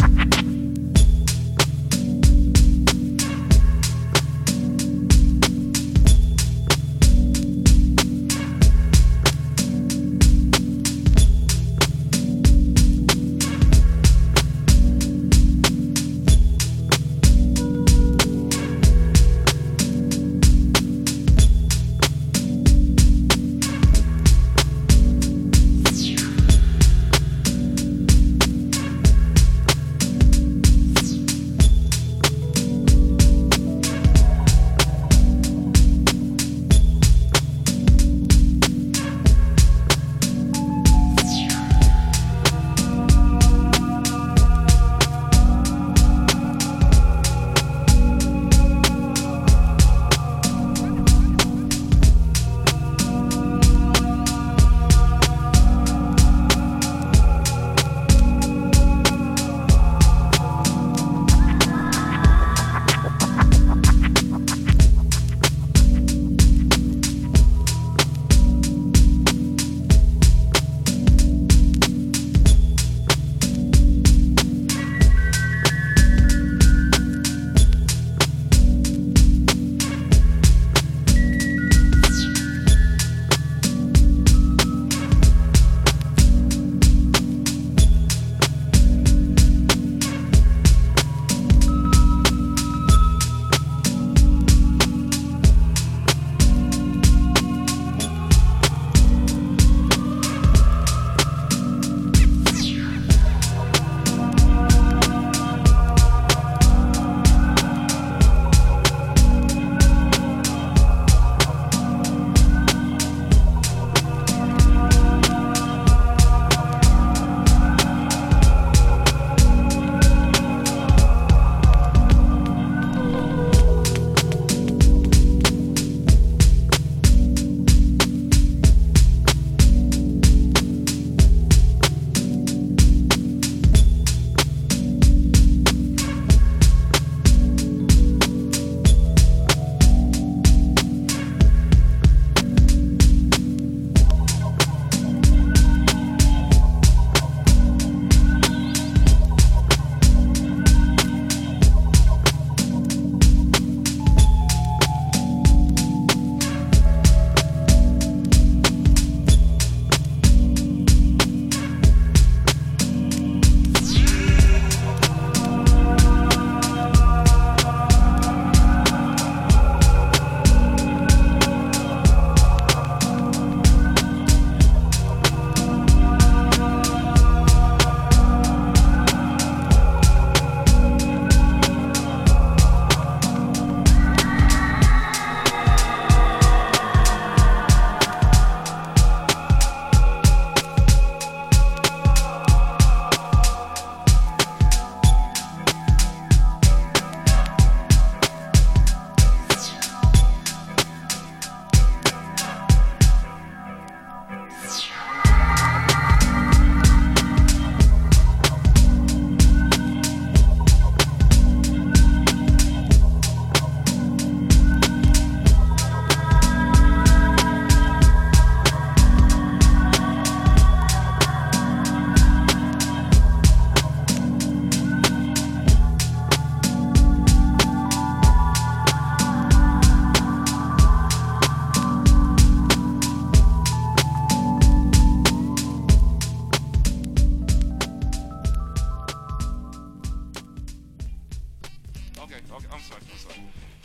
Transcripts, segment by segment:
Ha ha ha!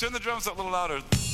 Turn the drums up a little louder.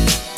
You're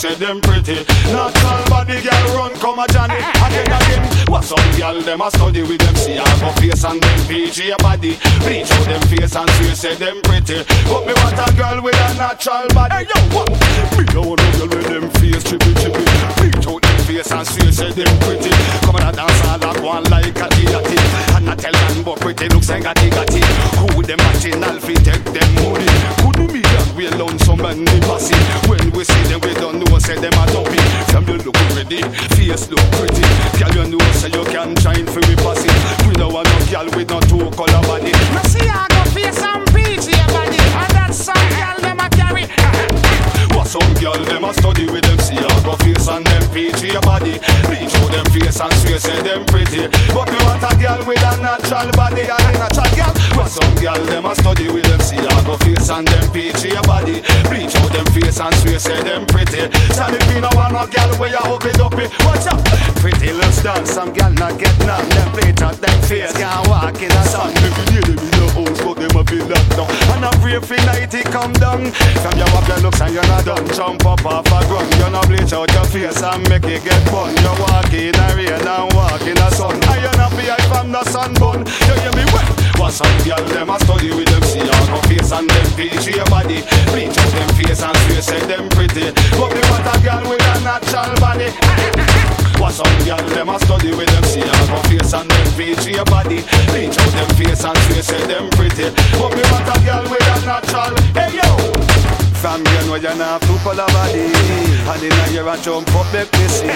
say them pretty. Natural body girl run come a Johnny. Again again. What some girl them a study with them. See how go face and them your body. Peach out them face and say say them pretty. But me want a girl with a natural body. Hey yo what? Me don't want no girl with them face chippy chippy. Peach out them face and say say them pretty. Come on a dance all that one like a yatty And I tell them but pretty looks like a gatti Who them a original fi take them money. Couldn't be that we alone some man posse. When we see them, know say them a dopey. From you look ready, face look pretty. Girl you know say you can shine for we posse. We know want no girl with no two color body. Me see I go face some peach body, and that's some girl. What some girl them a study with them see I go face and them peach your body. Reach out them face and swear say them pretty. But me want a girl with a natural body a natural girl. What some girl them a study with them see I go face and them peach your body. Reach out them face and swear say them pretty. Tell me no want no girl where you hook it up it. Watch out. Pretty let's dance. Some girl not get none. Them play out them face can't walk in the sun. Every day them in the house but them a feel locked down. Brave for night it come down. From your up your looks and you're not done. Jump up off a ground. You're not bleach out your face and make it get fun. You walk in the rain and walk in the sun. And you not be from the sunburn. You hear me wet? What some girl them a study with them see her face and them peach your body. Bleach out them face and face say them pretty. But want a girl with a natural body. What some girl them a study with them see on her face and them peach your body. Bleach out them face and face say them pretty. But me want a girl with a natural. Hey yo. From you know you're not to color body And in a year a jump up make me see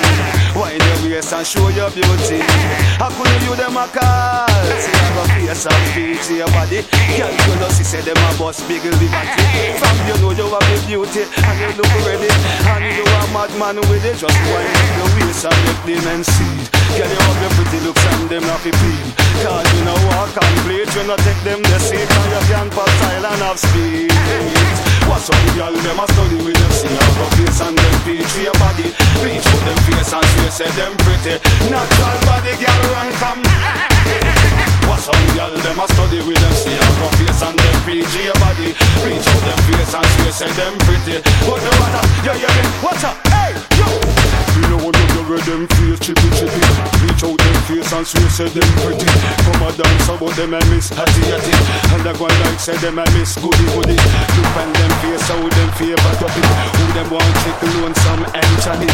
Wind your waist and show your beauty? How could you them a call? See I go face and to your body. Girl you know she say them a bust big liberty. From you know you have the beauty. And you look ready. And you a madman with it. Just wind up your waist and make the men see. Girl you have your pretty looks and them not fi peel Cause you know walk and bleed. You know take them the seat And you can pop style and have speed What's up Girl, them a study with them see how go face and them peach your body. Reach out them face and swear say them pretty. Natural body, girl, run come What's up, girl, them a study with them see how go face and them peach your body. Reach out them face and swear say them pretty. But the matter, yeah, yeah, yeah, what's up, hey, yo you know when you get them face chippy chippy. Reach out them face and swear say them pretty. Come a dance about them and miss hatty hatty And I go like say them and miss goody goody. Look on them face how them favor top it Who them want chick loan some and Johnny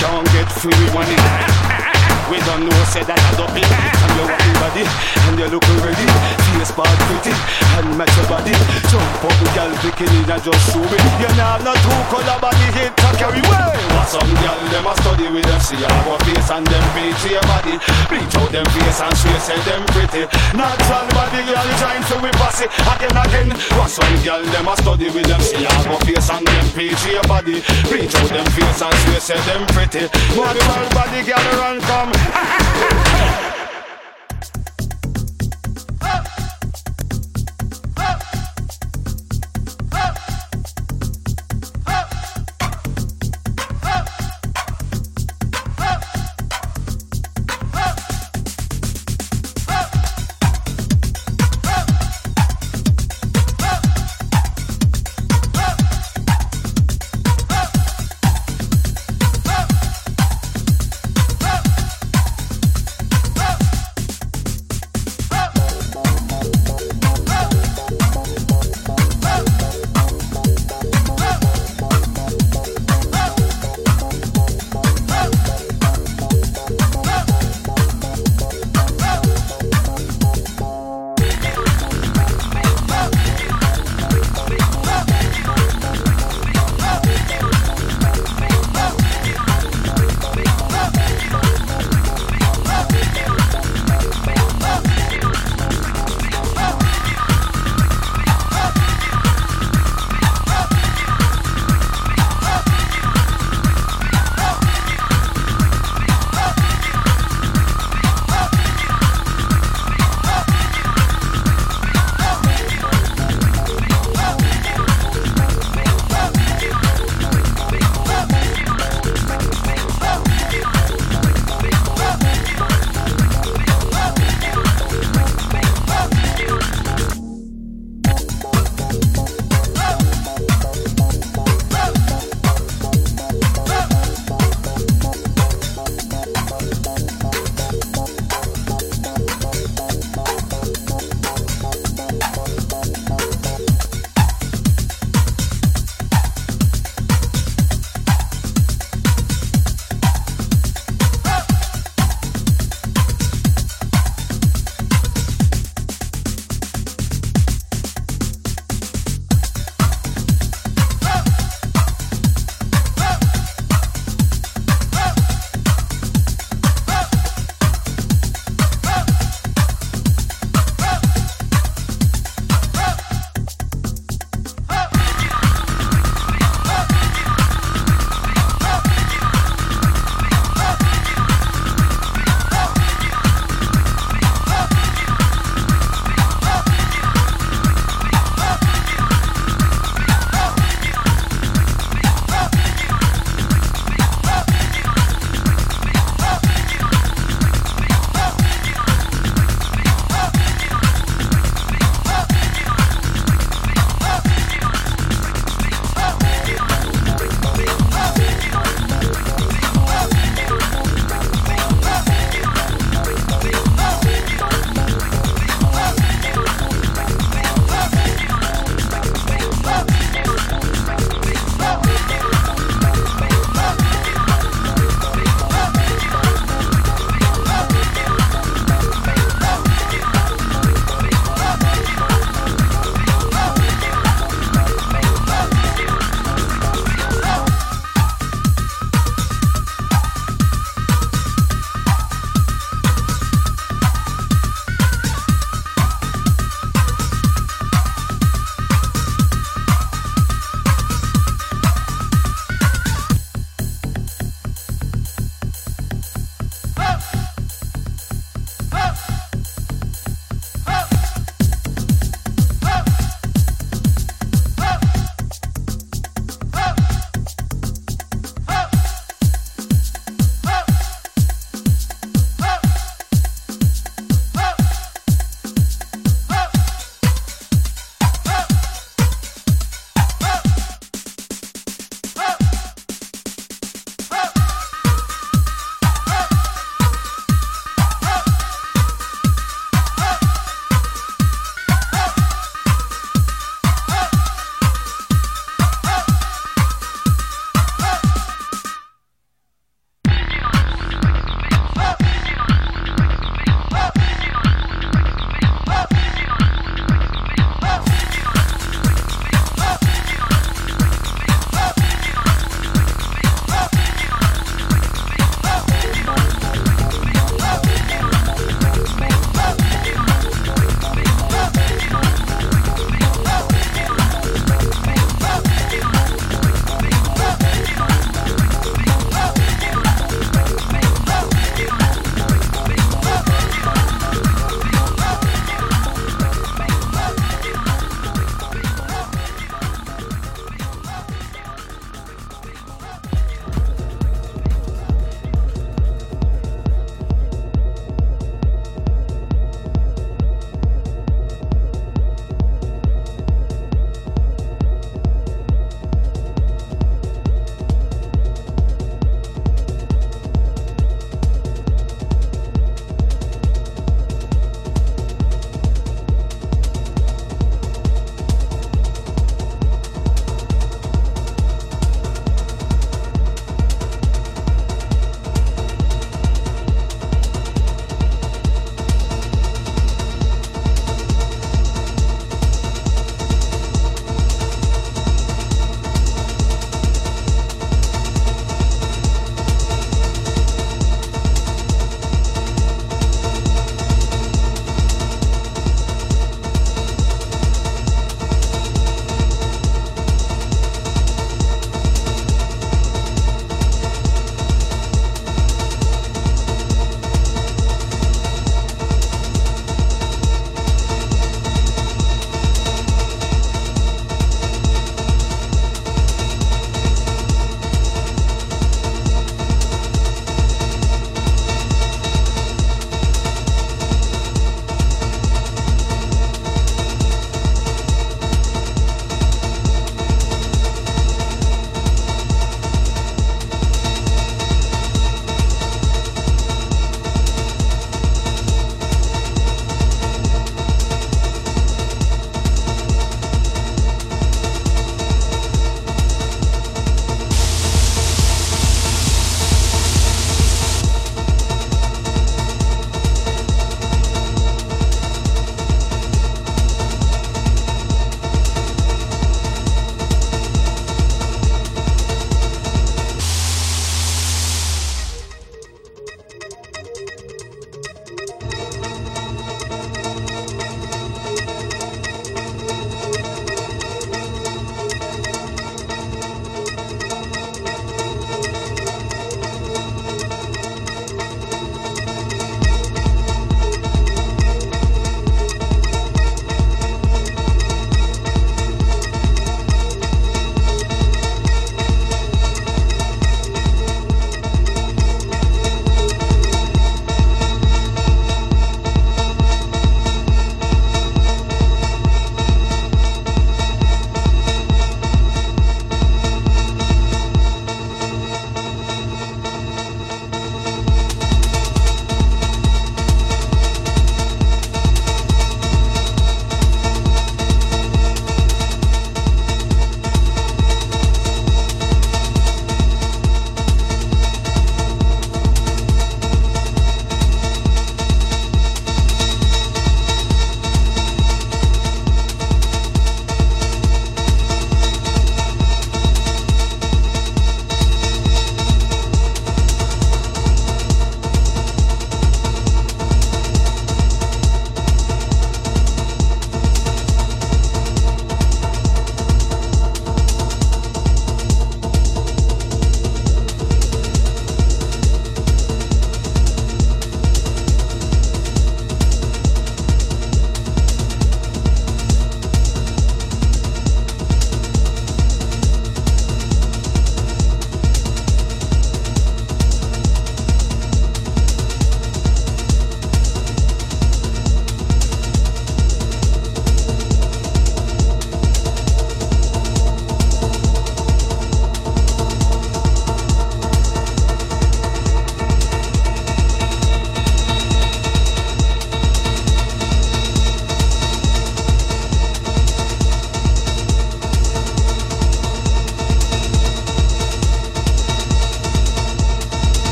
Can't get free money we don't know, say that I don't be And you're walking body, and you're looking ready. Face part pretty, and match your body. Jump up girl bikini and just show me. You know have no two color body hit to carry way But some girl, them a study with them See our face and them beat your body. Bleach out them face and swear say them pretty. Natural body girl, trying to we pass it again again. But some girl, them a study with them See our face and them beat your body. Bleach out them face and swear say them pretty. Natural body girl, run come Ha, ha, ha, ha.